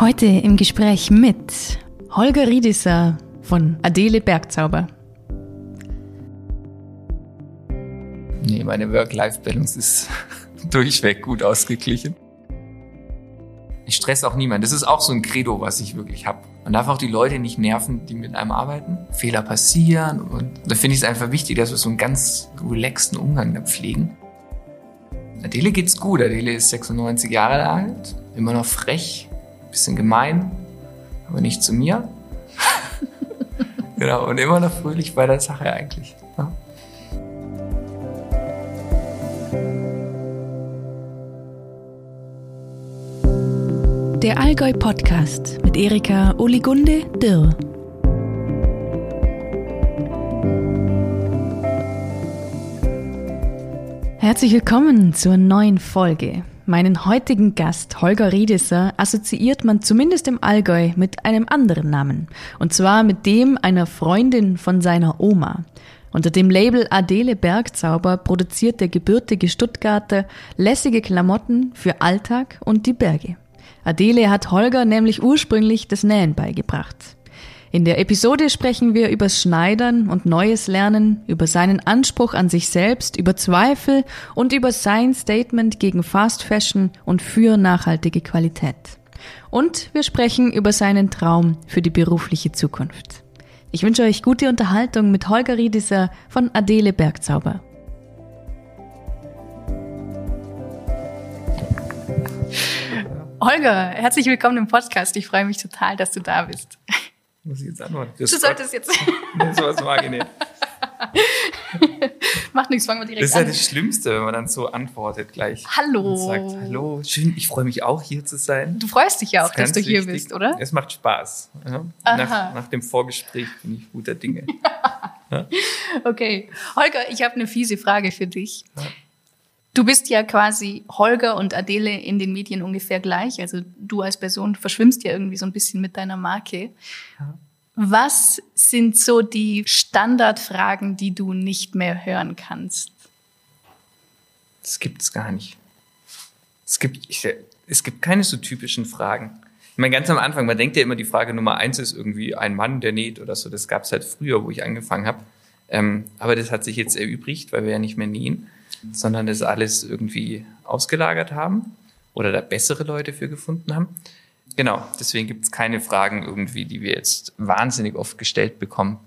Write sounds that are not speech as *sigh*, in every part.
Heute im Gespräch mit Holger Riedisser von Adele Bergzauber. Nee, meine Work-Life-Balance ist *laughs* durchweg gut ausgeglichen. Ich stresse auch niemanden. Das ist auch so ein Credo, was ich wirklich habe. Man darf auch die Leute nicht nerven, die mit einem arbeiten. Fehler passieren und da finde ich es einfach wichtig, dass wir so einen ganz relaxten Umgang da pflegen. Adele geht's gut. Adele ist 96 Jahre alt, immer noch frech, bisschen gemein, aber nicht zu mir. *laughs* genau, und immer noch fröhlich bei der Sache eigentlich. Ja. Der Allgäu Podcast mit Erika Oligunde Dirr. Herzlich willkommen zur neuen Folge. Meinen heutigen Gast Holger Riedesser assoziiert man zumindest im Allgäu mit einem anderen Namen. Und zwar mit dem einer Freundin von seiner Oma. Unter dem Label Adele Bergzauber produziert der gebürtige Stuttgarter lässige Klamotten für Alltag und die Berge. Adele hat Holger nämlich ursprünglich das Nähen beigebracht. In der Episode sprechen wir übers Schneidern und Neues Lernen, über seinen Anspruch an sich selbst, über Zweifel und über sein Statement gegen Fast Fashion und für nachhaltige Qualität. Und wir sprechen über seinen Traum für die berufliche Zukunft. Ich wünsche euch gute Unterhaltung mit Holger Riedisser von Adele Bergzauber. Holger, herzlich willkommen im Podcast. Ich freue mich total, dass du da bist. Muss ich jetzt antworten? Das du solltest jetzt. nee, sowas mag ich nicht. Macht nichts, fangen wir direkt an. Das ist ja das Schlimmste, wenn man dann so antwortet gleich. Hallo. Und sagt, hallo, schön, ich freue mich auch hier zu sein. Du freust dich ja auch, Das dass du hier wichtig. bist, oder? Es macht Spaß. Ja? Nach, nach dem Vorgespräch bin ich guter Dinge. *laughs* Okay. Holger, ich habe eine fiese Frage für dich. Ja. Du bist ja quasi Holger und Adele in den Medien ungefähr gleich. Also du als Person verschwimmst ja irgendwie so ein bisschen mit deiner Marke. Was sind so die Standardfragen, die du nicht mehr hören kannst? Das gibt es gar nicht. Es gibt, ich, es gibt keine so typischen Fragen. Ich meine, ganz am Anfang, man denkt ja immer, die Frage Nummer eins ist irgendwie ein Mann, der näht oder so. Das gab es halt früher, wo ich angefangen habe. Ähm, aber das hat sich jetzt erübrigt, weil wir ja nicht mehr nähen, sondern das alles irgendwie ausgelagert haben oder da bessere Leute für gefunden haben. Genau, deswegen gibt es keine Fragen irgendwie, die wir jetzt wahnsinnig oft gestellt bekommen.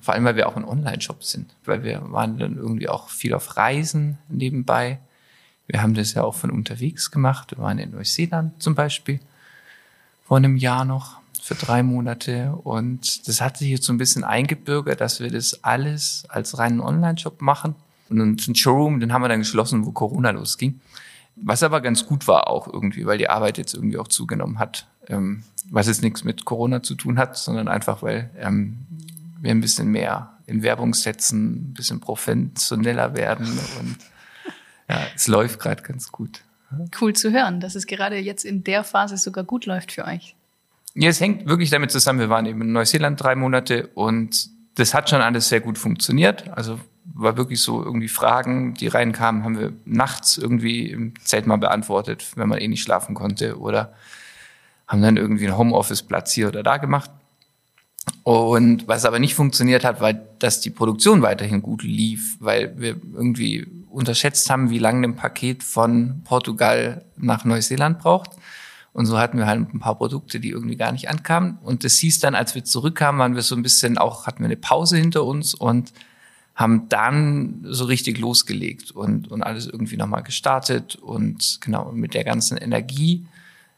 Vor allem, weil wir auch ein Online-Shop sind, weil wir waren dann irgendwie auch viel auf Reisen nebenbei. Wir haben das ja auch von unterwegs gemacht. Wir waren in Neuseeland zum Beispiel vor einem Jahr noch für drei Monate. Und das hat sich jetzt so ein bisschen eingebürgert, dass wir das alles als reinen Online-Shop machen. Und einen Showroom, den haben wir dann geschlossen, wo Corona losging. Was aber ganz gut war auch irgendwie, weil die Arbeit jetzt irgendwie auch zugenommen hat. Ähm, was jetzt nichts mit Corona zu tun hat, sondern einfach, weil ähm, wir ein bisschen mehr in Werbung setzen, ein bisschen professioneller werden und ja, es läuft gerade ganz gut. Cool zu hören, dass es gerade jetzt in der Phase sogar gut läuft für euch. Ja, es hängt wirklich damit zusammen. Wir waren eben in Neuseeland drei Monate und das hat schon alles sehr gut funktioniert. Also war wirklich so irgendwie Fragen, die reinkamen, haben wir nachts irgendwie im Zelt mal beantwortet, wenn man eh nicht schlafen konnte oder haben dann irgendwie einen Homeoffice-Platz hier oder da gemacht. Und was aber nicht funktioniert hat, war, dass die Produktion weiterhin gut lief, weil wir irgendwie unterschätzt haben, wie lange ein Paket von Portugal nach Neuseeland braucht. Und so hatten wir halt ein paar Produkte, die irgendwie gar nicht ankamen. Und das hieß dann, als wir zurückkamen, waren wir so ein bisschen auch, hatten wir eine Pause hinter uns und haben dann so richtig losgelegt und, und alles irgendwie nochmal gestartet. Und genau, mit der ganzen Energie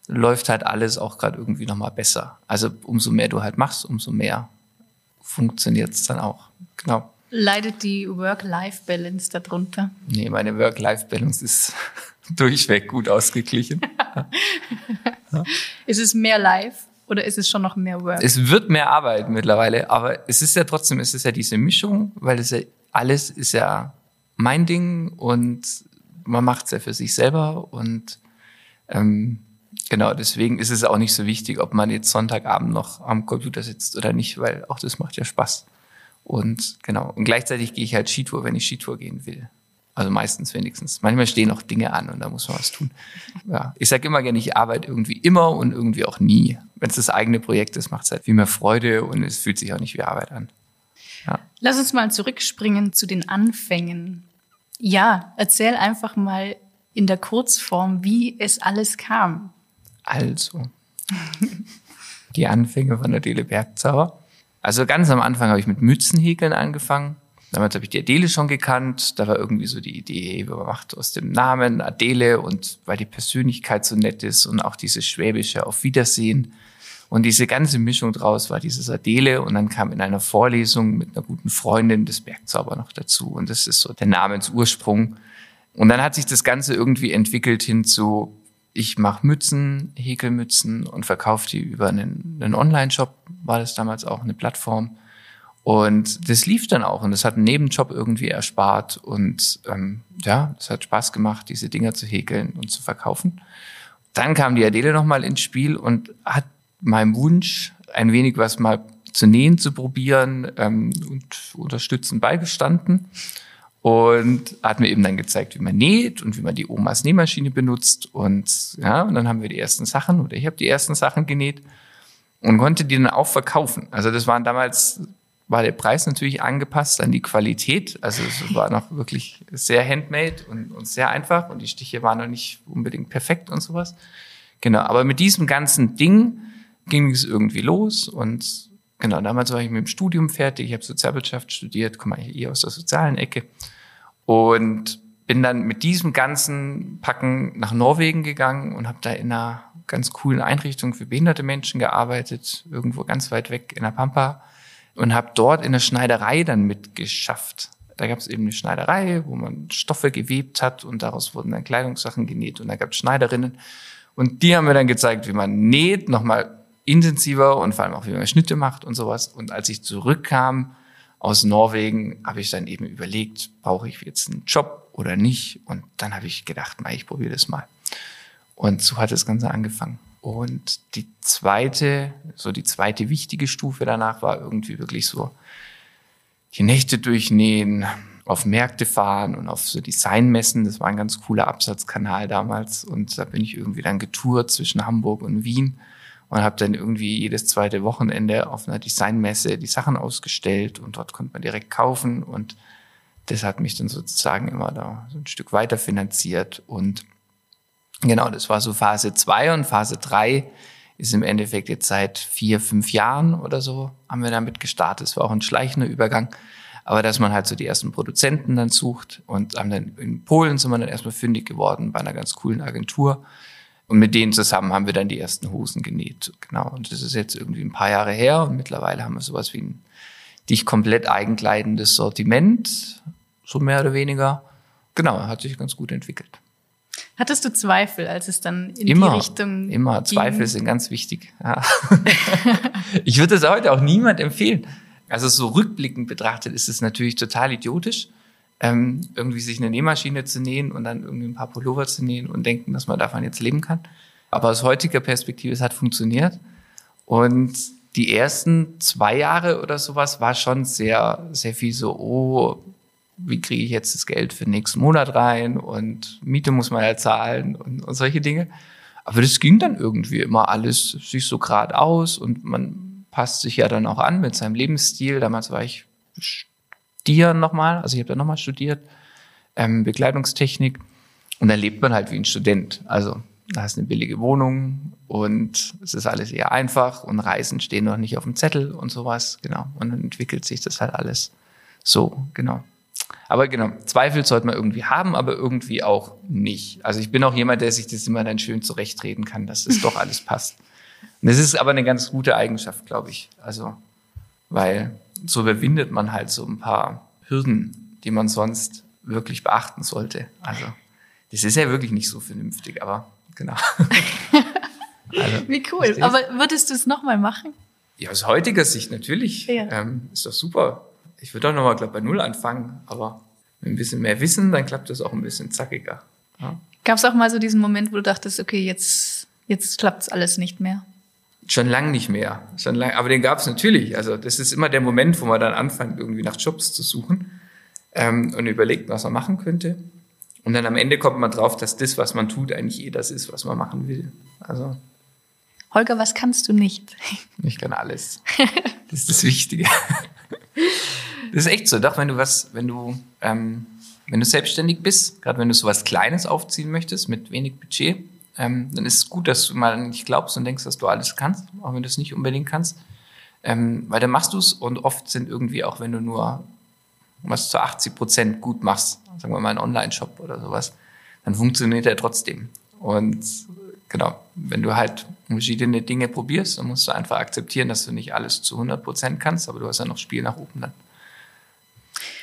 läuft halt alles auch gerade irgendwie nochmal besser. Also umso mehr du halt machst, umso mehr funktioniert es dann auch. Genau. Leidet die Work-Life-Balance darunter? Nee, meine Work-Life-Balance ist *laughs* durchweg gut ausgeglichen. *laughs* Ist es mehr Life oder ist es schon noch mehr Work? Es wird mehr Arbeit mittlerweile, aber es ist ja trotzdem, es ist ja diese Mischung, weil es ja alles ist ja mein Ding und man macht es ja für sich selber und ähm, genau deswegen ist es auch nicht so wichtig, ob man jetzt Sonntagabend noch am Computer sitzt oder nicht, weil auch das macht ja Spaß. Und genau und gleichzeitig gehe ich halt Skitour, wenn ich Skitour gehen will. Also meistens wenigstens. Manchmal stehen auch Dinge an und da muss man was tun. Ja. Ich sage immer gerne, ich arbeite irgendwie immer und irgendwie auch nie. Wenn es das eigene Projekt ist, macht es halt viel mehr Freude und es fühlt sich auch nicht wie Arbeit an. Ja. Lass uns mal zurückspringen zu den Anfängen. Ja, erzähl einfach mal in der Kurzform, wie es alles kam. Also, die Anfänge von der Dele Bergzauber. Also ganz am Anfang habe ich mit Mützenhäkeln angefangen. Damals habe ich die Adele schon gekannt. Da war irgendwie so die Idee, man macht aus dem Namen Adele und weil die Persönlichkeit so nett ist und auch dieses schwäbische Auf Wiedersehen. Und diese ganze Mischung draus war dieses Adele und dann kam in einer Vorlesung mit einer guten Freundin das Bergzauber noch dazu. Und das ist so der Namensursprung. Und dann hat sich das Ganze irgendwie entwickelt hin zu, ich mache Mützen, Häkelmützen und verkaufe die über einen, einen Online-Shop, war das damals auch eine Plattform. Und das lief dann auch und das hat einen Nebenjob irgendwie erspart und ähm, ja, es hat Spaß gemacht, diese Dinger zu häkeln und zu verkaufen. Dann kam die Adele nochmal ins Spiel und hat meinem Wunsch, ein wenig was mal zu nähen zu probieren ähm, und unterstützend beigestanden und hat mir eben dann gezeigt, wie man näht und wie man die Omas Nähmaschine benutzt und ja, und dann haben wir die ersten Sachen oder ich habe die ersten Sachen genäht und konnte die dann auch verkaufen. Also das waren damals war der Preis natürlich angepasst an die Qualität. Also es war noch wirklich sehr handmade und, und sehr einfach und die Stiche waren noch nicht unbedingt perfekt und sowas. Genau, aber mit diesem ganzen Ding ging es irgendwie los und Genau, damals war ich mit dem Studium fertig, ich habe Sozialwirtschaft studiert, komme eigentlich eher aus der sozialen Ecke und bin dann mit diesem ganzen Packen nach Norwegen gegangen und habe da in einer ganz coolen Einrichtung für behinderte Menschen gearbeitet, irgendwo ganz weit weg in der Pampa und habe dort in der Schneiderei dann mitgeschafft. Da gab es eben eine Schneiderei, wo man Stoffe gewebt hat und daraus wurden dann Kleidungssachen genäht und da gab es Schneiderinnen und die haben mir dann gezeigt, wie man näht, nochmal intensiver und vor allem auch, wie man Schnitte macht und sowas. Und als ich zurückkam aus Norwegen, habe ich dann eben überlegt, brauche ich jetzt einen Job oder nicht? Und dann habe ich gedacht, na, ich probiere das mal. Und so hat das Ganze angefangen. Und die zweite, so die zweite wichtige Stufe danach war irgendwie wirklich so die Nächte durchnähen, auf Märkte fahren und auf so Designmessen. Das war ein ganz cooler Absatzkanal damals. Und da bin ich irgendwie dann getourt zwischen Hamburg und Wien und habe dann irgendwie jedes zweite Wochenende auf einer Designmesse die Sachen ausgestellt und dort konnte man direkt kaufen und das hat mich dann sozusagen immer da so ein Stück weiter finanziert und genau, das war so Phase zwei und Phase drei ist im Endeffekt jetzt seit vier, fünf Jahren oder so haben wir damit gestartet. Es war auch ein schleichender Übergang. Aber dass man halt so die ersten Produzenten dann sucht und haben dann in Polen sind wir dann erstmal fündig geworden bei einer ganz coolen Agentur und mit denen zusammen haben wir dann die ersten Hosen genäht. Genau. Und das ist jetzt irgendwie ein paar Jahre her und mittlerweile haben wir sowas wie ein dich komplett eigenkleidendes Sortiment, so mehr oder weniger. Genau, hat sich ganz gut entwickelt. Hattest du Zweifel, als es dann in immer, die Richtung Immer, ging? Zweifel sind ganz wichtig. Ja. *laughs* ich würde das heute auch niemand empfehlen. Also so rückblickend betrachtet ist es natürlich total idiotisch ähm, irgendwie sich eine Nähmaschine zu nähen und dann irgendwie ein paar Pullover zu nähen und denken, dass man davon jetzt leben kann. Aber aus heutiger Perspektive, es hat funktioniert. Und die ersten zwei Jahre oder sowas war schon sehr, sehr viel so, oh, wie kriege ich jetzt das Geld für den nächsten Monat rein und Miete muss man ja zahlen und, und solche Dinge. Aber das ging dann irgendwie immer alles sich so gerade aus und man passt sich ja dann auch an mit seinem Lebensstil. Damals war ich studieren nochmal, also ich habe da nochmal studiert, ähm, Bekleidungstechnik. Und dann lebt man halt wie ein Student. Also da hast eine billige Wohnung und es ist alles eher einfach und Reisen stehen noch nicht auf dem Zettel und sowas. Genau. Und dann entwickelt sich das halt alles so, genau. Aber genau, Zweifel sollte man irgendwie haben, aber irgendwie auch nicht. Also ich bin auch jemand, der sich das immer dann schön zurechtreden kann, dass es doch alles passt. Und das ist aber eine ganz gute Eigenschaft, glaube ich. Also, weil so überwindet man halt so ein paar Hürden, die man sonst wirklich beachten sollte. Also, das ist ja wirklich nicht so vernünftig, aber genau. *laughs* also, Wie cool. Aber würdest du es nochmal machen? Ja, aus heutiger Sicht natürlich. Ja. Ähm, ist doch super. Ich würde auch nochmal, glaube bei Null anfangen, aber mit ein bisschen mehr Wissen, dann klappt das auch ein bisschen zackiger. Ja. Gab es auch mal so diesen Moment, wo du dachtest, okay, jetzt, jetzt klappt es alles nicht mehr? Schon lang nicht mehr. Schon lang, aber den gab es natürlich. Also das ist immer der Moment, wo man dann anfängt, irgendwie nach Jobs zu suchen. ähm, und überlegt, was man machen könnte. Und dann am Ende kommt man drauf, dass das, was man tut, eigentlich eh das ist, was man machen will. Also. Holger, was kannst du nicht? Ich kann alles. Das ist das Wichtige. *laughs* Das ist echt so. Doch, wenn du was, wenn du, ähm, wenn du selbstständig bist, gerade wenn du so was Kleines aufziehen möchtest mit wenig Budget, ähm, dann ist es gut, dass du mal nicht glaubst und denkst, dass du alles kannst, auch wenn du es nicht unbedingt kannst. Ähm, weil dann machst du es und oft sind irgendwie auch, wenn du nur was zu 80 Prozent gut machst, sagen wir mal einen Online-Shop oder sowas, dann funktioniert er trotzdem. Und genau, wenn du halt verschiedene Dinge probierst, dann musst du einfach akzeptieren, dass du nicht alles zu 100 Prozent kannst, aber du hast ja noch Spiel nach oben dann.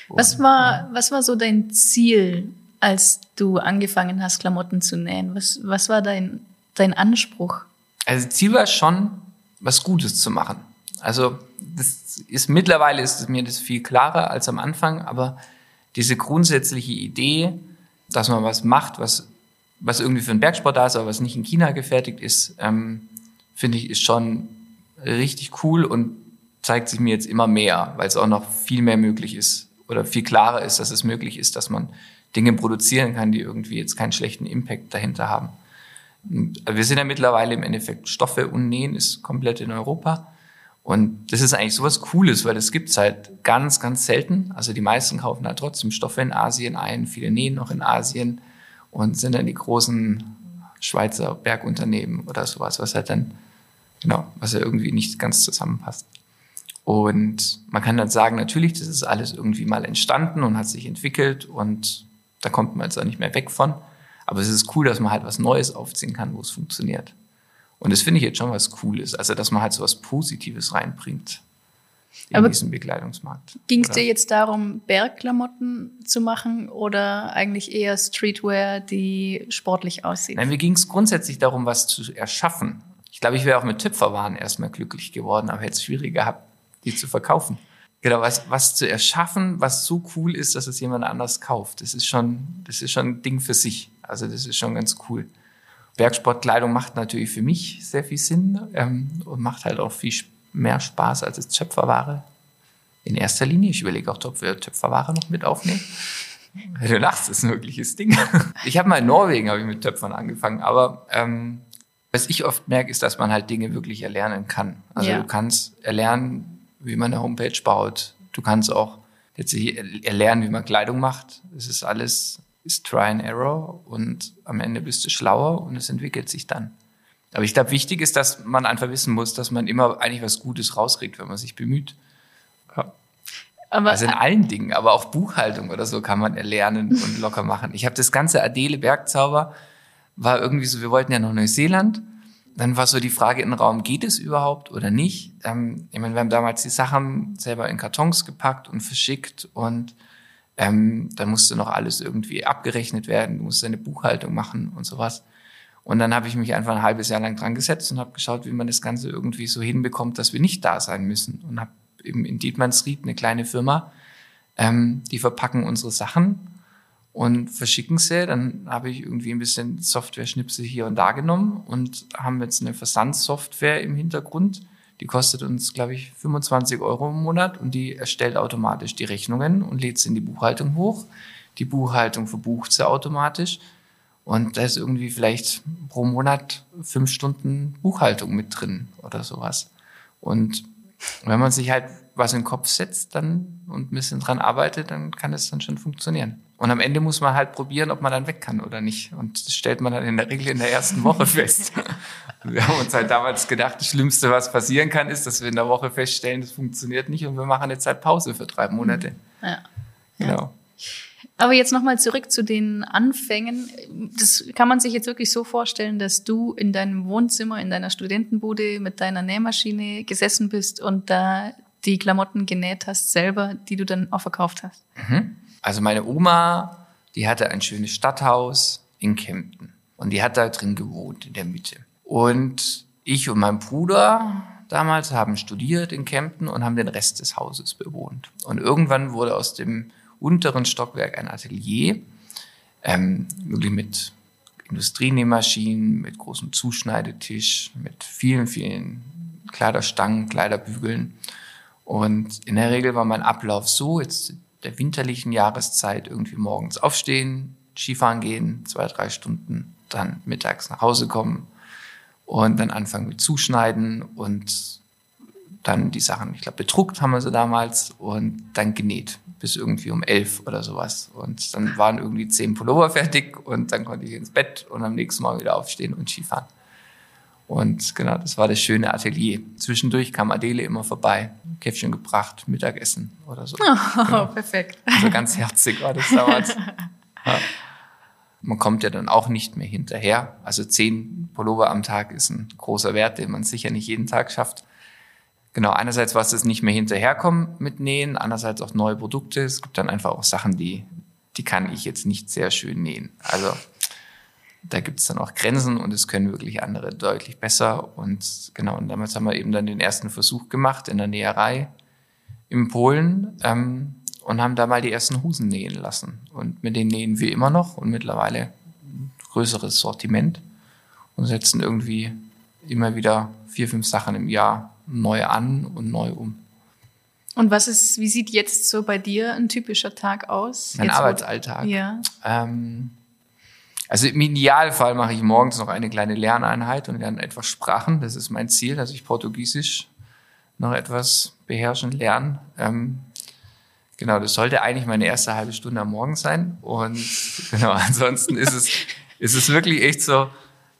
was war, was war so dein Ziel, als du angefangen hast, Klamotten zu nähen? Was, was war dein, dein Anspruch? Also Ziel war schon, was Gutes zu machen. Also das ist mittlerweile ist mir das viel klarer als am Anfang, aber diese grundsätzliche Idee, dass man was macht, was was irgendwie für einen Bergsport da ist, aber was nicht in China gefertigt ist, ähm, finde ich, ist schon richtig cool und zeigt sich mir jetzt immer mehr, weil es auch noch viel mehr möglich ist oder viel klarer ist, dass es möglich ist, dass man Dinge produzieren kann, die irgendwie jetzt keinen schlechten Impact dahinter haben. Wir sind ja mittlerweile im Endeffekt Stoffe und Nähen ist komplett in Europa. Und das ist eigentlich sowas Cooles, weil das gibt's halt ganz, ganz selten. Also die meisten kaufen halt trotzdem Stoffe in Asien ein, viele nähen noch in Asien und sind dann die großen Schweizer Bergunternehmen oder sowas, was halt dann, genau, was ja irgendwie nicht ganz zusammenpasst. Und man kann dann sagen, natürlich, das ist alles irgendwie mal entstanden und hat sich entwickelt und da kommt man jetzt auch nicht mehr weg von. Aber es ist cool, dass man halt was Neues aufziehen kann, wo es funktioniert. Und das finde ich jetzt schon was Cooles, also dass man halt so was Positives reinbringt in Aber diesen Bekleidungsmarkt. Ging es dir jetzt darum, Bergklamotten zu machen oder eigentlich eher Streetwear, die sportlich aussieht? Nein, mir ging es grundsätzlich darum, was zu erschaffen. Ich glaube, ich wäre auch mit Töpferwaren erstmal glücklich geworden, aber hätte es schwierig gehabt, die zu verkaufen. Genau, was, was zu erschaffen, was so cool ist, dass es jemand anders kauft. Das ist schon, das ist schon ein Ding für sich. Also das ist schon ganz cool. Bergsportkleidung macht natürlich für mich sehr viel Sinn ähm, und macht halt auch viel mehr Spaß als jetzt Töpferware. In erster Linie. Ich überlege auch, ob wir Töpferware noch mit aufnehmen. *laughs* Du lachst, das ist ein wirkliches Ding. Ich habe mal in Norwegen ich mit Töpfern angefangen, aber ähm, was ich oft merke, ist, dass man halt Dinge wirklich erlernen kann. Also ja. du kannst erlernen, wie man eine Homepage baut. Du kannst auch letztlich erlernen, wie man Kleidung macht. Es ist alles ist Try and Error und am Ende bist du schlauer und es entwickelt sich dann. Aber ich glaube, wichtig ist, dass man einfach wissen muss, dass man immer eigentlich was Gutes rauskriegt, wenn man sich bemüht. Ja. Aber, also in allen Dingen, aber auch Buchhaltung oder so kann man erlernen und *laughs* locker machen. Ich habe das ganze Adele Bergzauber war irgendwie so, wir wollten ja nach Neuseeland. Dann war so die Frage in den Raum, geht es überhaupt oder nicht? Ähm, ich meine, wir haben damals die Sachen selber in Kartons gepackt und verschickt und ähm, dann musste noch alles irgendwie abgerechnet werden, du musst deine Buchhaltung machen und sowas. Und dann habe ich mich einfach ein halbes Jahr lang dran gesetzt und habe geschaut, wie man das Ganze irgendwie so hinbekommt, dass wir nicht da sein müssen. Und habe eben in Dietmannsried eine kleine Firma, ähm, die verpacken unsere Sachen und verschicken sie. Dann habe ich irgendwie ein bisschen Software-Schnipsel hier und da genommen und haben jetzt eine Versandsoftware im Hintergrund, die kostet uns, glaube ich, 25 Euro im Monat und die erstellt automatisch die Rechnungen und lädt sie in die Buchhaltung hoch. Die Buchhaltung verbucht sie automatisch. Und da ist irgendwie vielleicht pro Monat fünf Stunden Buchhaltung mit drin oder sowas. Und wenn man sich halt was in den Kopf setzt dann und ein bisschen dran arbeitet, dann kann es dann schon funktionieren. Und am Ende muss man halt probieren, ob man dann weg kann oder nicht. Und das stellt man dann in der Regel in der ersten Woche *laughs* fest. wir haben uns halt damals gedacht, das Schlimmste, was passieren kann, ist, dass wir in der Woche feststellen, das funktioniert nicht und wir machen jetzt halt Pause für drei Monate. Ja. Genau. Aber jetzt nochmal zurück zu den Anfängen. Das kann man sich jetzt wirklich so vorstellen, dass du in deinem Wohnzimmer, in deiner Studentenbude mit deiner Nähmaschine gesessen bist und da die Klamotten genäht hast selber, die du dann auch verkauft hast. Mhm. Also meine Oma, die hatte ein schönes Stadthaus in Kempten und die hat da drin gewohnt in der Mitte. Und ich und mein Bruder damals haben studiert in Kempten und haben den Rest des Hauses bewohnt. Und irgendwann wurde aus dem unteren Stockwerk ein Atelier, ähm, wirklich mit Industrienähmaschinen, mit großem Zuschneidetisch, mit vielen, vielen Kleiderstangen, Kleiderbügeln. Und in der Regel war mein Ablauf so, jetzt der winterlichen Jahreszeit irgendwie morgens aufstehen, Skifahren gehen, zwei, drei Stunden, dann mittags nach Hause kommen und dann anfangen mit Zuschneiden und dann die Sachen, ich glaube, bedruckt haben wir sie damals und dann genäht bis irgendwie um elf oder sowas. Und dann waren irgendwie zehn Pullover *laughs* fertig und dann konnte ich ins Bett und am nächsten Mal wieder aufstehen und Skifahren. Und genau, das war das schöne Atelier. Zwischendurch kam Adele immer vorbei, Käffchen gebracht, Mittagessen oder so. *laughs* Oh, genau. perfekt. Also ganz herzig war das damals. *laughs* Ja. Man kommt ja dann auch nicht mehr hinterher. Also zehn Pullover am Tag ist ein großer Wert, den man sicher nicht jeden Tag schafft. Genau, einerseits war es nicht mehr hinterherkommen mit Nähen, andererseits auch neue Produkte. Es gibt dann einfach auch Sachen, die, die kann ich jetzt nicht sehr schön nähen. Also da gibt es dann auch Grenzen und es können wirklich andere deutlich besser. Und genau, und damals haben wir eben dann den ersten Versuch gemacht in der Näherei in Polen ähm, und haben da mal die ersten Hosen nähen lassen. Und mit denen nähen wir immer noch und mittlerweile ein größeres Sortiment und setzen irgendwie immer wieder vier, fünf Sachen im Jahr neu an und neu um. Und was ist, wie sieht jetzt so bei dir ein typischer Tag aus? Mein jetzt Arbeitsalltag. Ja. Ähm, also im Idealfall mache ich morgens noch eine kleine Lerneinheit und lerne etwas Sprachen. Das ist mein Ziel, dass ich Portugiesisch noch etwas beherrschen lernen. Ähm, genau, das sollte eigentlich meine erste halbe Stunde am Morgen sein. Und *laughs* genau, ansonsten ist es, ist es wirklich echt so,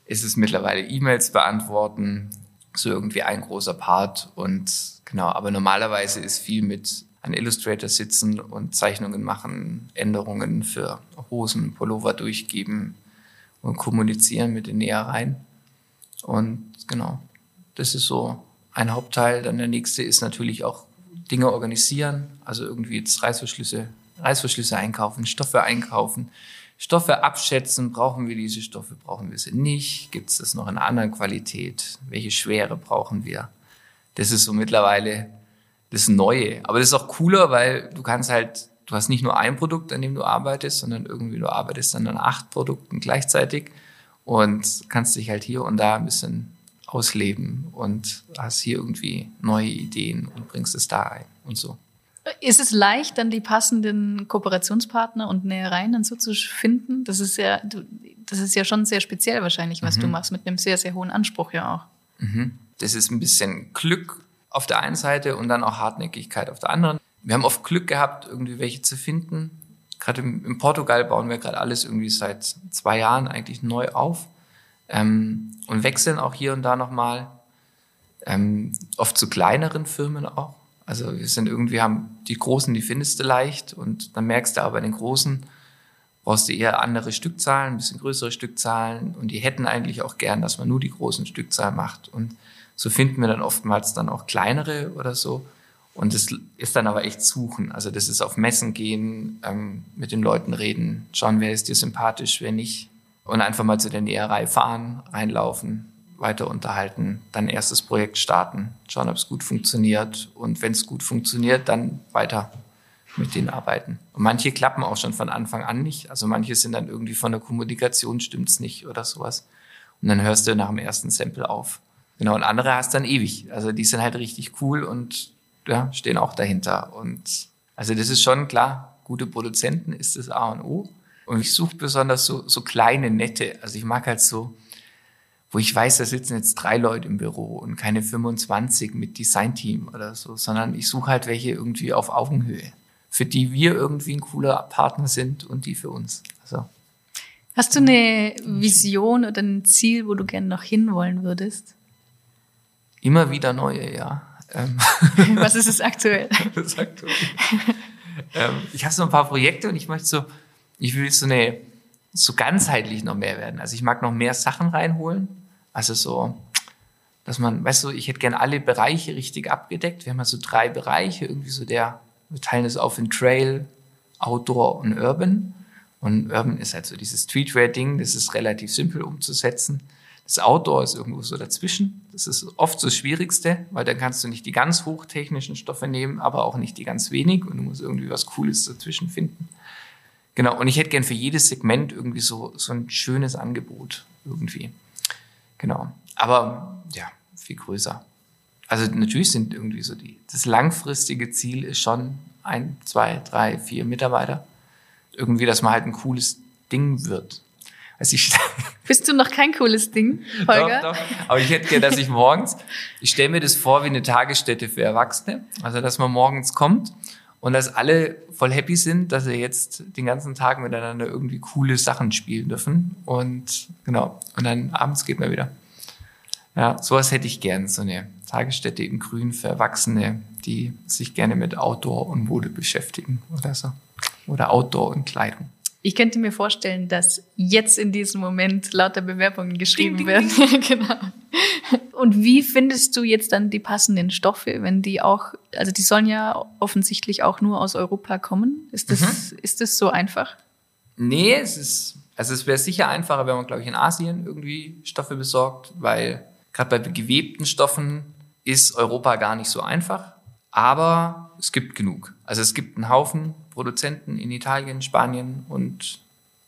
ist es mittlerweile E-Mails beantworten, so irgendwie ein großer Part. Und genau, aber normalerweise ist viel mit an Illustrator sitzen und Zeichnungen machen, Änderungen für Hosen, Pullover durchgeben und kommunizieren mit den Nähereien. Und genau, das ist so ein Hauptteil. Dann der nächste ist natürlich auch Dinge organisieren, also irgendwie jetzt Reißverschlüsse, Reißverschlüsse einkaufen, Stoffe einkaufen, Stoffe abschätzen. Brauchen wir diese Stoffe? Brauchen wir sie nicht? Gibt es das noch in einer anderen Qualität? Welche Schwere brauchen wir? Das ist so mittlerweile das Neue. Aber das ist auch cooler, weil du kannst halt, du hast nicht nur ein Produkt, an dem du arbeitest, sondern irgendwie du arbeitest dann an acht Produkten gleichzeitig und kannst dich halt hier und da ein bisschen ausleben und hast hier irgendwie neue Ideen und bringst es da ein und so. Ist es leicht, dann die passenden Kooperationspartner und Nähereien dann so zu finden? Das ist ja, das ist ja schon sehr speziell wahrscheinlich, was mhm. du machst, mit einem sehr, sehr hohen Anspruch ja auch. Mhm. Das ist ein bisschen Glück auf der einen Seite und dann auch Hartnäckigkeit auf der anderen. Wir haben oft Glück gehabt, irgendwie welche zu finden. Gerade in Portugal bauen wir gerade alles irgendwie seit zwei Jahren eigentlich neu auf ähm, und wechseln auch hier und da nochmal. Ähm, oft zu kleineren Firmen auch. Also wir sind irgendwie, haben die Großen, die findest du leicht und dann merkst du aber bei den Großen, brauchst du eher andere Stückzahlen, ein bisschen größere Stückzahlen und die hätten eigentlich auch gern, dass man nur die großen Stückzahlen macht. Und so finden wir dann oftmals dann auch kleinere oder so. Und das ist dann aber echt suchen. Also das ist auf Messen gehen, ähm, mit den Leuten reden, schauen, wer ist dir sympathisch, wer nicht. Und einfach mal zu der Näherei fahren, reinlaufen, weiter unterhalten, dann erstes Projekt starten, schauen, ob es gut funktioniert. Und wenn es gut funktioniert, dann weiter mit denen arbeiten. Und manche klappen auch schon von Anfang an nicht. Also manche sind dann irgendwie von der Kommunikation stimmt's nicht oder sowas. Und dann hörst du nach dem ersten Sample auf. Genau, und andere hast dann ewig. Also die sind halt richtig cool und ja, stehen auch dahinter. Und also das ist schon klar, gute Produzenten ist das A und O. Und ich suche besonders so, so kleine, nette. Also ich mag halt so, wo ich weiß, da sitzen jetzt drei Leute im Büro und keine 25 mit Designteam oder so, sondern ich suche halt welche irgendwie auf Augenhöhe, für die wir irgendwie ein cooler Partner sind und die für uns. Also. Hast du eine Vision oder ein Ziel, wo du gerne noch hinwollen würdest? Immer wieder neue, ja. Ähm. *laughs* Was ist es aktuell? *laughs* Ist aktuell? ähm, ich habe so ein paar Projekte und ich möchte so, ich will so eine, so ganzheitlich noch mehr werden. Also ich mag noch mehr Sachen reinholen. Also so, dass man, weißt du, ich hätte gern alle Bereiche richtig abgedeckt. Wir haben ja so drei Bereiche, irgendwie so der, wir teilen das auf in Trail, Outdoor und Urban. Und Urban ist halt so dieses Streetwear-Ding, das ist relativ simpel umzusetzen. Das Outdoor ist irgendwo so dazwischen. Das ist oft das Schwierigste, weil dann kannst du nicht die ganz hochtechnischen Stoffe nehmen, aber auch nicht die ganz wenig und du musst irgendwie was Cooles dazwischen finden. Genau, und ich hätte gern für jedes Segment irgendwie so, so ein schönes Angebot irgendwie. Genau. Aber ja, viel größer. Also natürlich sind irgendwie so die, das langfristige Ziel ist schon ein, zwei, drei, vier Mitarbeiter. Irgendwie, dass man halt ein cooles Ding wird. Also ich *laughs* Bist du noch kein cooles Ding, Holger? doch, doch. Aber ich hätte gerne, dass ich morgens, ich stelle mir das vor wie eine Tagesstätte für Erwachsene. Also, dass man morgens kommt und dass alle voll happy sind, dass sie jetzt den ganzen Tag miteinander irgendwie coole Sachen spielen dürfen. Und genau. Und dann abends geht man wieder. Ja, sowas hätte ich gern, so eine Tagesstätte in Grün für Erwachsene, die sich gerne mit Outdoor und Mode beschäftigen oder so. Oder Outdoor und Kleidung. Ich könnte mir vorstellen, dass jetzt in diesem Moment lauter Bewerbungen geschrieben ding, ding, werden. *laughs* genau. Und wie findest du jetzt dann die passenden Stoffe, wenn die auch, also die sollen ja offensichtlich auch nur aus Europa kommen? Ist das, mhm. ist das so einfach? Nee, es ist, also es wäre sicher einfacher, wenn man, glaube ich, in Asien irgendwie Stoffe besorgt, weil gerade bei gewebten Stoffen ist Europa gar nicht so einfach. Aber es gibt genug. Also es gibt einen Haufen Produzenten in Italien, Spanien und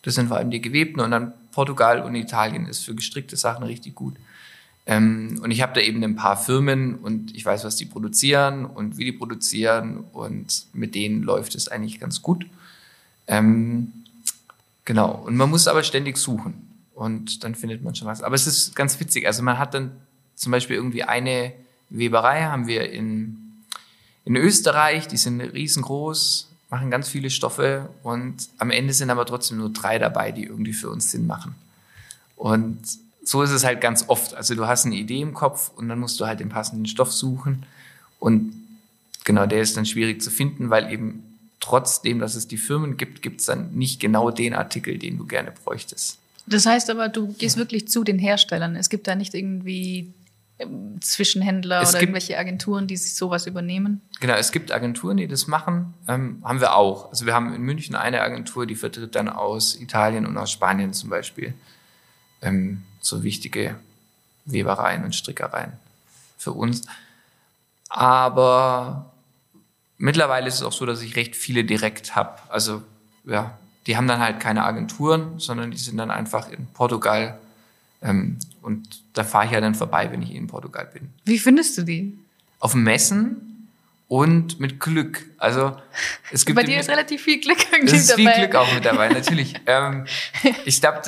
das sind vor allem die gewebten und dann Portugal und Italien ist für gestrickte Sachen richtig gut. Ähm, und ich habe da eben ein paar Firmen und ich weiß, was die produzieren und wie die produzieren und mit denen läuft es eigentlich ganz gut. Ähm, genau. Und man muss aber ständig suchen und dann findet man schon was. Aber es ist ganz witzig. Also man hat dann zum Beispiel irgendwie eine Weberei haben wir in in Österreich, die sind riesengroß, machen ganz viele Stoffe und am Ende sind aber trotzdem nur drei dabei, die irgendwie für uns Sinn machen. Und so ist es halt ganz oft. Also du hast eine Idee im Kopf und dann musst du halt den passenden Stoff suchen und genau, der ist dann schwierig zu finden, weil eben trotzdem, dass es die Firmen gibt, gibt es dann nicht genau den Artikel, den du gerne bräuchtest. Das heißt aber, du gehst wirklich zu den Herstellern. Es gibt da nicht irgendwie Zwischenhändler es oder gibt, irgendwelche Agenturen, die sich sowas übernehmen? Genau, es gibt Agenturen, die das machen. Ähm, haben wir auch. Also wir haben in München eine Agentur, die vertritt dann aus Italien und aus Spanien zum Beispiel ähm, so wichtige Webereien und Strickereien für uns. Aber mittlerweile ist es auch so, dass ich recht viele direkt habe. Also ja, die haben dann halt keine Agenturen, sondern die sind dann einfach in Portugal und da fahre ich ja dann vorbei, wenn ich in Portugal bin. Wie findest du die? Auf Messen und mit Glück. Also es gibt bei dir ist relativ viel Glück irgendwie es ist dabei. viel Glück auch mit dabei, natürlich. *laughs* ähm, ich glaube,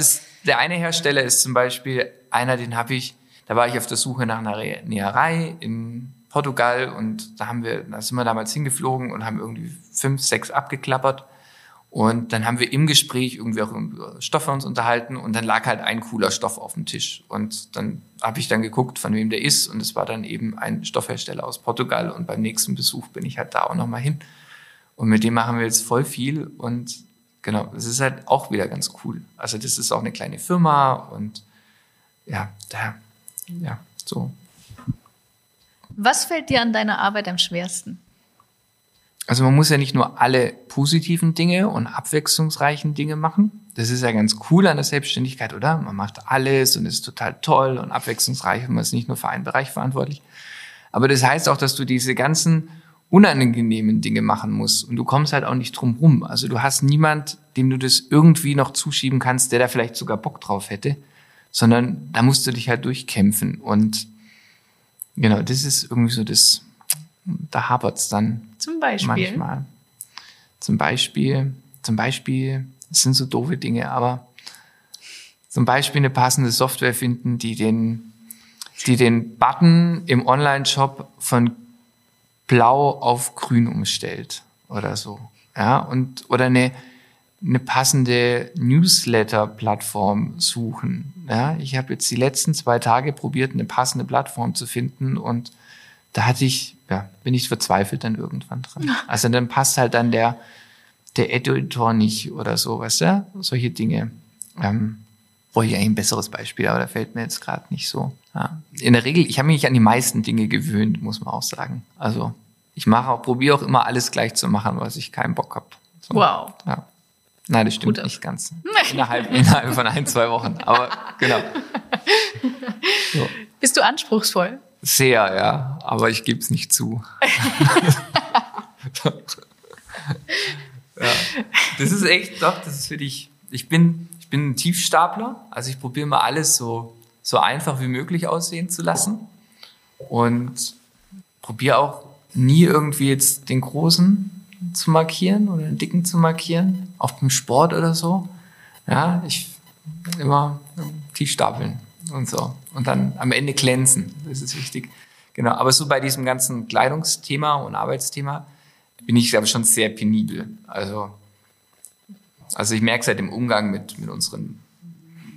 der eine Hersteller ist zum Beispiel einer, den habe ich. Da war ich auf der Suche nach einer Näherei in Portugal und da haben wir, da sind wir damals hingeflogen und haben irgendwie fünf, sechs abgeklappert und dann haben wir im Gespräch irgendwie auch über Stoffe uns unterhalten und dann lag halt ein cooler Stoff auf dem Tisch. Und dann habe ich dann geguckt, von wem der ist. Und es war dann eben ein Stoffhersteller aus Portugal. Und beim nächsten Besuch bin ich halt da auch nochmal hin. Und mit dem machen wir jetzt voll viel. Und genau, es ist halt auch wieder ganz cool. Also das ist auch eine kleine Firma und ja, da, ja, so. Was fällt dir an deiner Arbeit am schwersten? Also man muss ja nicht nur alle positiven Dinge und abwechslungsreichen Dinge machen. Das ist ja ganz cool an der Selbstständigkeit, oder? Man macht alles und ist total toll und abwechslungsreich und man ist nicht nur für einen Bereich verantwortlich. Aber das heißt auch, dass du diese ganzen unangenehmen Dinge machen musst und du kommst halt auch nicht drum rum. Also du hast niemand, dem du das irgendwie noch zuschieben kannst, der da vielleicht sogar Bock drauf hätte, sondern da musst du dich halt durchkämpfen und genau, das ist irgendwie so das, da hapert es dann. Zum Beispiel. Manchmal. Zum Beispiel, zum Beispiel, es sind so doofe Dinge, aber zum Beispiel eine passende Software finden, die den, die den Button im Online-Shop von blau auf grün umstellt oder so. Ja, und, oder eine, eine passende Newsletter-Plattform suchen. Ja, ich habe jetzt die letzten zwei Tage probiert, eine passende Plattform zu finden und da hatte ich, ja, bin ich verzweifelt dann irgendwann dran. Also dann passt halt dann der, der Editor nicht oder so, weißt du? Solche Dinge. Ähm, brauche ich eigentlich ein besseres Beispiel, aber da fällt mir jetzt gerade nicht so. Ja. In der Regel, ich habe mich an die meisten Dinge gewöhnt, muss man auch sagen. Also ich mache auch, probiere auch immer alles gleich zu machen, was ich keinen Bock habe. So. Wow. Ja. Nein, das stimmt Gut nicht ganz. *laughs* Innerhalb, innerhalb von ein, zwei Wochen. Aber genau. *laughs* So. Bist du anspruchsvoll? Sehr, ja, aber ich gebe es nicht zu. *laughs* ja. Das ist echt, doch, das ist für dich. Ich bin, ich bin ein Tiefstapler, also ich probiere mal alles so, so einfach wie möglich aussehen zu lassen und probiere auch nie irgendwie jetzt den großen zu markieren oder einen dicken zu markieren, auch beim Sport oder so. Ja, ich immer tief stapeln und so. Und dann am Ende glänzen. Das ist wichtig. Genau. Aber so bei diesem ganzen Kleidungsthema und Arbeitsthema bin ich, glaube ich, schon sehr penibel. Also, also ich merke seit dem Umgang mit, mit unseren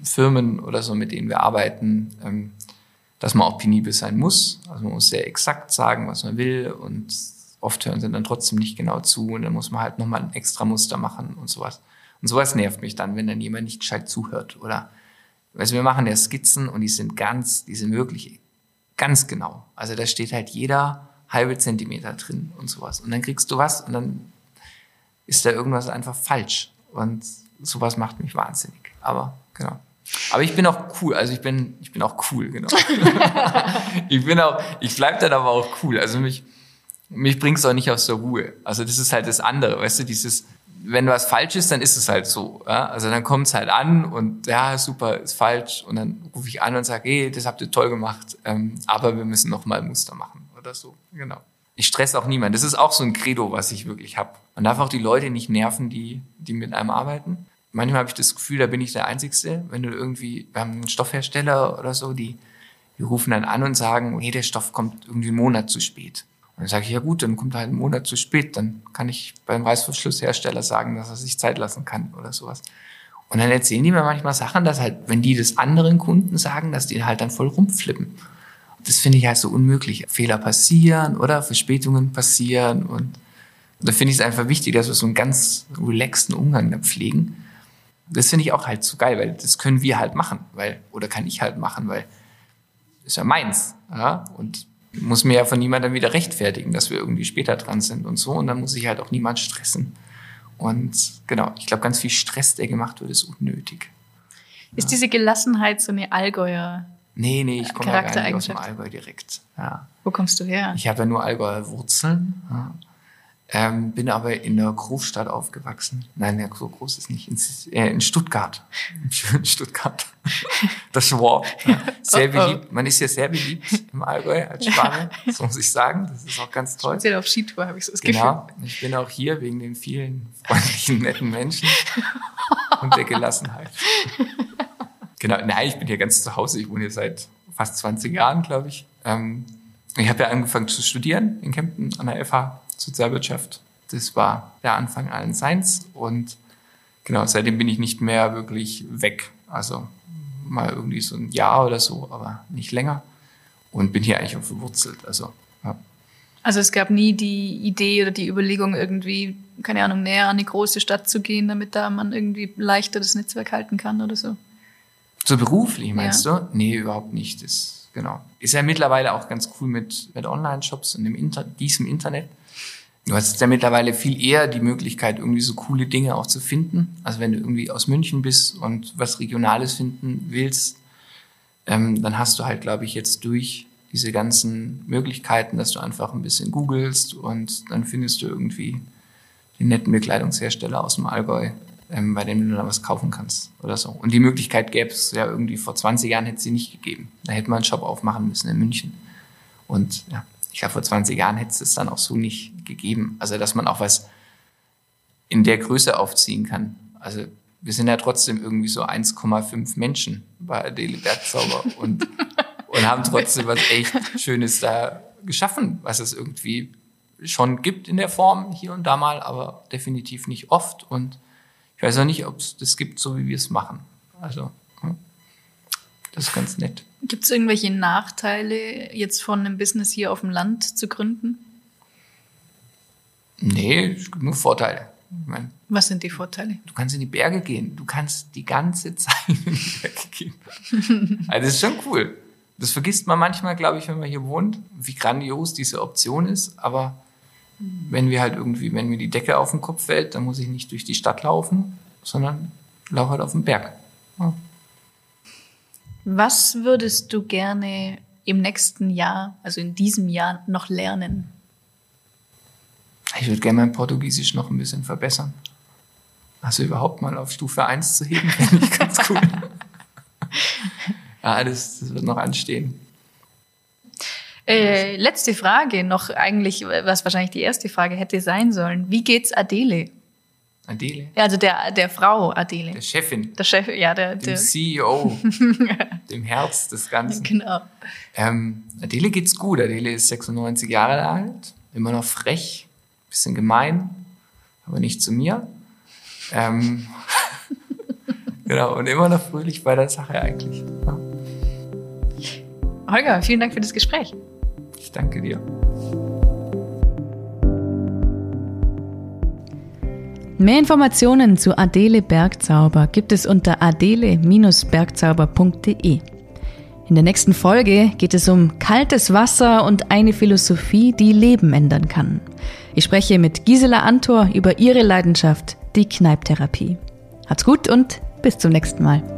Firmen oder so, mit denen wir arbeiten, ähm, dass man auch penibel sein muss. Also man muss sehr exakt sagen, was man will und oft hören sie dann trotzdem nicht genau zu und dann muss man halt nochmal ein extra Muster machen und sowas. Und sowas nervt mich dann, wenn dann jemand nicht gescheit zuhört oder also wir machen ja Skizzen und die sind ganz, die sind wirklich ganz genau. Also da steht halt jeder halbe Zentimeter drin und sowas. Und dann kriegst du was und dann ist da irgendwas einfach falsch. Und sowas macht mich wahnsinnig. Aber genau. Aber ich bin auch cool, also ich bin, ich bin auch cool, genau. *laughs* ich bin auch, ich bleib dann aber auch cool. Also mich, mich bringt's auch nicht aus der Ruhe. Also das ist halt das andere, weißt du, dieses, wenn was falsch ist, dann ist es halt so. Ja? Also dann kommt's halt an und ja, super, ist falsch. Und dann rufe ich an und sage, hey, das habt ihr toll gemacht, ähm, aber wir müssen noch mal Muster machen oder so. Genau. Ich stresse auch niemanden. Das ist auch so ein Credo, was ich wirklich habe. Man darf auch die Leute nicht nerven, die, die mit einem arbeiten manchmal habe ich das Gefühl, da bin ich der Einzige. Wenn du irgendwie, wir haben einen Stoffhersteller oder so, die, die rufen dann an und sagen, hey, der Stoff kommt irgendwie einen Monat zu spät. Und dann sage ich, ja gut, dann kommt er halt einen Monat zu spät. Dann kann ich beim Reißverschlusshersteller sagen, dass er sich Zeit lassen kann oder sowas. Und dann erzählen die mir manchmal Sachen, dass halt, wenn die das anderen Kunden sagen, dass die halt dann voll rumflippen. Das finde ich halt so unmöglich. Fehler passieren oder Verspätungen passieren und da finde ich es einfach wichtig, dass wir so einen ganz relaxten Umgang da pflegen das finde ich auch halt so geil, weil das können wir halt machen, weil, oder kann ich halt machen, weil ist ja meins, ja, und muss mir ja von niemandem wieder rechtfertigen, dass wir irgendwie später dran sind und so, und dann muss ich halt auch niemand stressen. Und genau, ich glaube, ganz viel Stress, der gemacht wird, ist unnötig. Ist ja. diese Gelassenheit so eine Allgäuer Nee, nee, ich komme ja gar nicht aus dem Allgäu direkt. Ja. Wo kommst du her? Ich habe ja nur Allgäuer Wurzeln. Ja. Ähm, bin aber in der Großstadt aufgewachsen. Nein, ja, so groß ist nicht. In, äh, in Stuttgart. *laughs* Im schönen Stuttgart. Das Schwab. Ja. Sehr oh, oh. beliebt. Man ist ja sehr beliebt im Allgäu als Spanier. Ja. So muss ich sagen. Das ist auch ganz toll. Speziell auf Skitour habe ich so das genau. Gefühl. Ich bin auch hier wegen den vielen freundlichen, netten Menschen und der Gelassenheit. Genau. Nein, ich bin hier ganz zu Hause. Ich wohne hier seit fast 20 Jahren, glaube ich. Ähm, ich habe ja angefangen zu studieren in Kempten an der FH Sozialwirtschaft. Das war der Anfang allen Seins und genau, seitdem bin ich nicht mehr wirklich weg. Also mal irgendwie so ein Jahr oder so, aber nicht länger und bin hier eigentlich auch verwurzelt. Also, ja. also es gab nie die Idee oder die Überlegung, irgendwie, keine Ahnung, näher an eine große Stadt zu gehen, damit da man irgendwie leichter das Netzwerk halten kann oder so. So beruflich meinst ja. du? Nee, überhaupt nicht. Das, genau. Ist ja mittlerweile auch ganz cool mit, mit Online-Shops und dem Inter diesem Internet. Du hast ja mittlerweile viel eher die Möglichkeit, irgendwie so coole Dinge auch zu finden. Also wenn du irgendwie aus München bist und was Regionales finden willst, ähm, dann hast du halt, glaube ich, jetzt durch diese ganzen Möglichkeiten, dass du einfach ein bisschen googelst und dann findest du irgendwie den netten Bekleidungshersteller aus dem Allgäu, ähm, bei dem du dann was kaufen kannst oder so. Und die Möglichkeit gäbe es ja irgendwie vor 20 Jahren hätte sie nicht gegeben. Da hätte man einen Shop aufmachen müssen in München. Und ja, ich glaube, vor 20 Jahren hätte es es dann auch so nicht gegeben. Also, dass man auch was in der Größe aufziehen kann. Also, wir sind ja trotzdem irgendwie so 1,5 Menschen bei Adele Bergzauber *laughs* und, und haben trotzdem was echt Schönes da geschaffen, was es irgendwie schon gibt in der Form hier und da mal, aber definitiv nicht oft. Und ich weiß auch nicht, ob es das gibt, so wie wir es machen. Also, hm, das ist ganz nett. Gibt es irgendwelche Nachteile, jetzt von einem Business hier auf dem Land zu gründen? Nee, es gibt nur Vorteile. Ich mein, Was sind die Vorteile? Du kannst in die Berge gehen. Du kannst die ganze Zeit in die Berge gehen. *laughs* also das ist schon cool. Das vergisst man manchmal, glaube ich, wenn man hier wohnt, wie grandios diese Option ist. Aber wenn wir halt irgendwie, wenn mir die Decke auf den Kopf fällt, dann muss ich nicht durch die Stadt laufen, sondern laufe halt auf den Berg. Ja. Was würdest du gerne im nächsten Jahr, also in diesem Jahr, noch lernen? Ich würde gerne mein Portugiesisch noch ein bisschen verbessern. Also überhaupt mal auf Stufe 1 zu heben, *laughs* finde ich ganz cool. ja, das, das wird noch anstehen. Äh, letzte Frage noch eigentlich, was wahrscheinlich die erste Frage hätte sein sollen. Wie geht's Adele? Adele? Ja, also der, der Frau Adele. Der Chefin. Der Chef, ja, der, Dem der CEO. *laughs* dem Herz des Ganzen. genau. Ähm, Adele geht's gut. Adele ist 96 Jahre alt, immer noch frech, bisschen gemein, aber nicht zu mir. Ähm, *laughs* genau, und immer noch fröhlich bei der Sache eigentlich. Ja. Holger, vielen Dank für das Gespräch. Ich danke dir. Mehr Informationen zu Adele Bergzauber gibt es unter adele-bergzauber.de. In der nächsten Folge geht es um kaltes Wasser und eine Philosophie, die Leben ändern kann. Ich spreche mit Gisela Antor über ihre Leidenschaft, die Kneiptherapie. Habt's gut und bis zum nächsten Mal.